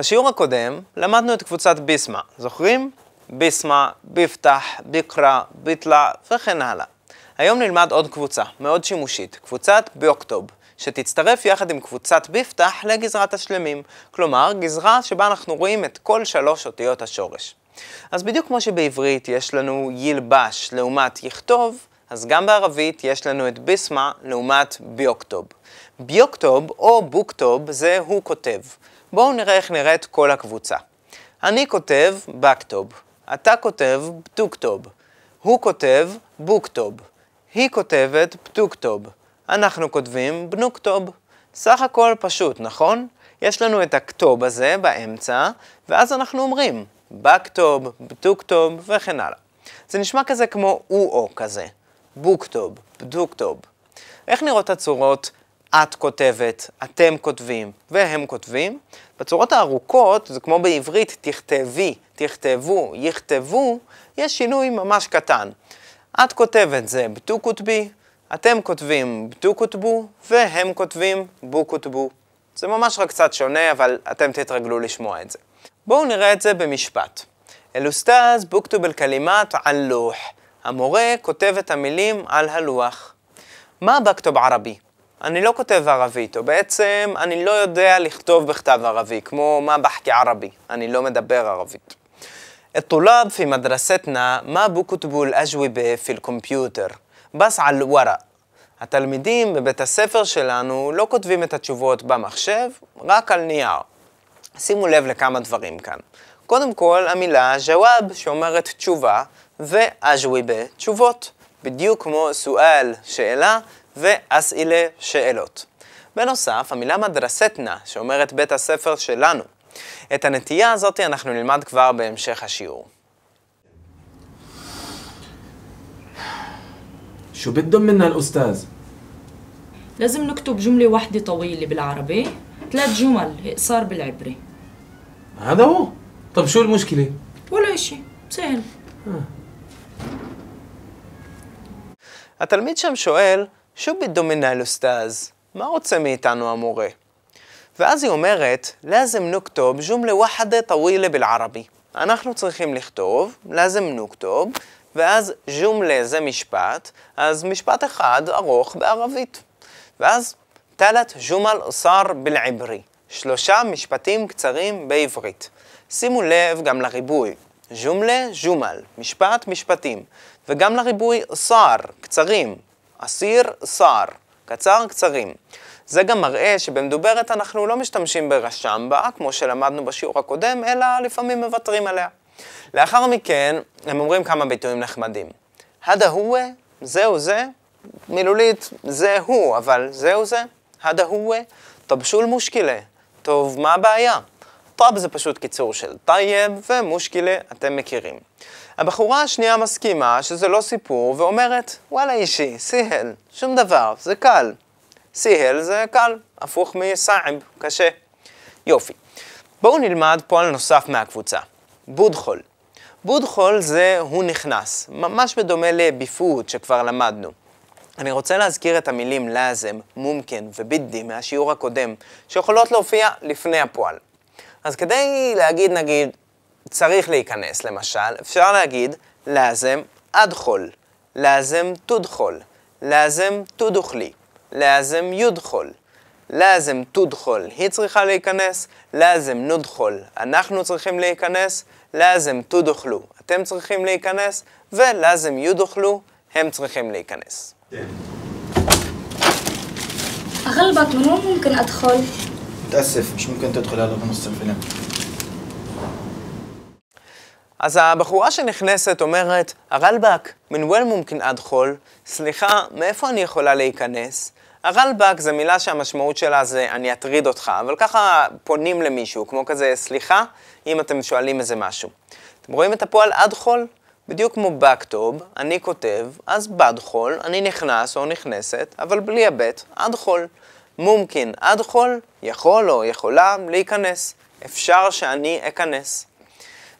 בשיעור הקודם למדנו את קבוצת ביסמה, זוכרים? ביסמה, ביפתח, ביקרא, ביטלה וכן הלאה. היום נלמד עוד קבוצה, מאוד שימושית, קבוצת ביוקטוב, שתצטרף יחד עם קבוצת ביפתח לגזרת השלמים, כלומר גזרה שבה אנחנו רואים את כל שלוש אותיות השורש. אז בדיוק כמו שבעברית יש לנו ילבש לעומת יכתוב, אז גם בערבית יש לנו את ביסמה לעומת ביוקטוב. ביוקטוב או בוקטוב זה הוא כותב. בואו נראה איך נראית כל הקבוצה. אני כותב בקטוב, אתה כותב בטוקטוב, הוא כותב בוקטוב, היא כותבת פטוקטוב, אנחנו כותבים בנוקטוב. סך הכל פשוט, נכון? יש לנו את הכתוב הזה באמצע, ואז אנחנו אומרים בקטוב, בטוקטוב וכן הלאה. זה נשמע כזה כמו או-או כזה, בוקטוב, בדוקטוב. איך נראות הצורות את כותבת, אתם כותבים והם כותבים? בצורות הארוכות, זה כמו בעברית תכתבי, תכתבו, יכתבו, יש שינוי ממש קטן. את כותבת זה בטו כותבי, אתם כותבים בטו כותבו, והם כותבים בו כותבו. זה ממש רק קצת שונה, אבל אתם תתרגלו לשמוע את זה. בואו נראה את זה במשפט. אל-אוסטאז בוקטוב אל-כלימת על לוח. המורה כותב את המילים על הלוח. מה בכתוב ערבי? אני לא כותב ערבית, או בעצם אני לא יודע לכתוב בכתב ערבי, כמו מה בחקי ערבי, אני לא מדבר ערבית. الطلاب في مدرستنا ما بكتبوا الأجوبة في الكمبيوتر بس على الورق. התלמידים בבית הספר שלנו לא כותבים את התשובות במחשב, רק על נייר. שימו לב לכמה דברים כאן. קודם כל, המילה ג'וואב, שאומרת תשובה, ואג'וויבה, תשובות. בדיוק כמו סואל, שאלה, ואסאילה, שאלות. בנוסף, המילה מדרסטנה, שאומרת בית הספר שלנו. את הנטייה הזאת אנחנו נלמד כבר בהמשך השיעור. شو بدهم منا الأستاذ؟ لازم نكتب جملة واحدة طويلة بالعربي ثلاث جمل إقصار بالعبري هذا هو طب شو المشكلة؟ ولا إشي سهل התלמיד שם שואל, שו בידו מנהל אוסטאז? מה רוצה מאיתנו המורה? ואז היא אומרת, לאזם נוקטוב ג'ומלה וחדה טווילה בלערבי. אנחנו צריכים לכתוב, לאזם נוקטוב, ואז ג'ומלה זה משפט, אז משפט אחד ארוך בערבית. ואז תלת ג'ומל אוסר בלעברי. שלושה משפטים קצרים בעברית. שימו לב גם לריבוי. ג'ומלה, ג'ומל, משפט, משפטים. וגם לריבוי אוסר, קצרים. אסיר, אוסר, קצר, קצרים. זה גם מראה שבמדוברת אנחנו לא משתמשים ברשם בה, כמו שלמדנו בשיעור הקודם, אלא לפעמים מוותרים עליה. לאחר מכן, הם אומרים כמה ביטויים נחמדים. هذا هو, זהו זה, מילולית, זה הוא, אבל זהו זה, هذا هو, طب شو المشكلة. טוב, מה הבעיה? طب זה פשוט קיצור של طيب, ו مشكلة אתם מכירים. הבחורה השנייה מסכימה שזה לא סיפור, ואומרת, ولا إشي, سهل, שום דבר, זה קל. سهل זה קל, הפוך מ صعب, קשה. יופי. בואו נלמד פועל נוסף מהקבוצה. בודחול. בודחול זה הוא נכנס, ממש בדומה לביפות שכבר למדנו. אני רוצה להזכיר את המילים לאזם, מומקן ובידי מהשיעור הקודם, שיכולות להופיע לפני הפועל. אז כדי להגיד, נגיד, צריך להיכנס, למשל, אפשר להגיד לאזם אדחול, לאזם תודחול, לאזם תודוכלי, לאזם יודחול, לאזם תודחול, היא צריכה להיכנס, לאזם נודחול, אנחנו צריכים להיכנס, לאזם תודוכלו, אתם צריכים להיכנס, ולאזם יודוכלו, הם צריכים להיכנס. أغلبك من وين ممكن أدخل؟ متأسف مش ممكن تدخل هلا بنص الفيلم אז הבחורה שנכנסת אומרת, הרלב"ק, מן ווין מומקין אדחול, סליחה, מאיפה אני יכולה להיכנס? הרלב"ק זה מילה שהמשמעות שלה זה אני אטריד אותך, אבל ככה פונים למישהו, כמו כזה, סליחה, אם אתם שואלים איזה משהו. אתם רואים את הפועל אדחול? בדיוק כמו בכתוב, אני כותב, אז בדחול, אני נכנס או נכנסת, אבל בלי הבט, אדחול. מומקין אדחול, יכול או יכולה להיכנס. אפשר שאני אכנס.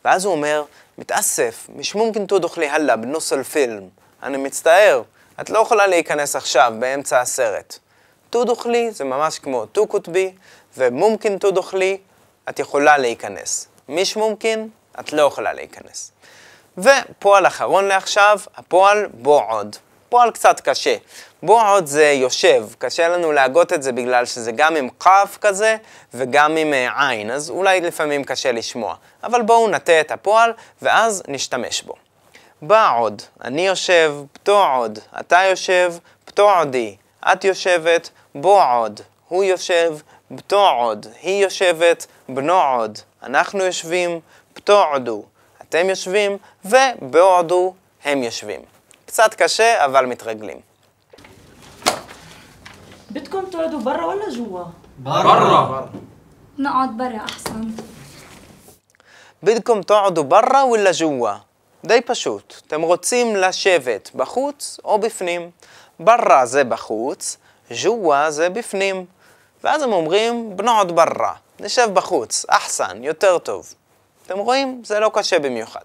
ואז הוא אומר, מתאסף, מש מומקין תודוכלי הלאה בנוס אל-פילם. אני מצטער, את לא יכולה להיכנס עכשיו, באמצע הסרט. תודוכלי זה ממש כמו תו קוטבי, ומומקין תודוכלי, את יכולה להיכנס. מיש מומקין, את לא יכולה להיכנס. ופועל אחרון לעכשיו, הפועל בוא עוד. פועל קצת קשה. בוא עוד זה יושב, קשה לנו להגות את זה בגלל שזה גם עם כף כזה וגם עם אה, עין, אז אולי לפעמים קשה לשמוע. אבל בואו נטה את הפועל ואז נשתמש בו. בא עוד, אני יושב, פתו עוד, אתה יושב, פתו עודי, את יושבת, בוא עוד, הוא יושב, פתו עוד, היא יושבת, בנו עוד, אנחנו יושבים, פתו עודו, אתם יושבים, ובעודו הם יושבים. קצת קשה, אבל מתרגלים. בדקום תועדו ברא או جوا؟ برا نقعد برا أحسن ברא אחסן. לא די פשוט. אתם רוצים לשבת בחוץ או בפנים. ברא זה בחוץ, ג'ווה זה בפנים. ואז הם אומרים, בנועד ברא, נשב בחוץ, אחסן, יותר טוב. אתם רואים? זה לא קשה במיוחד.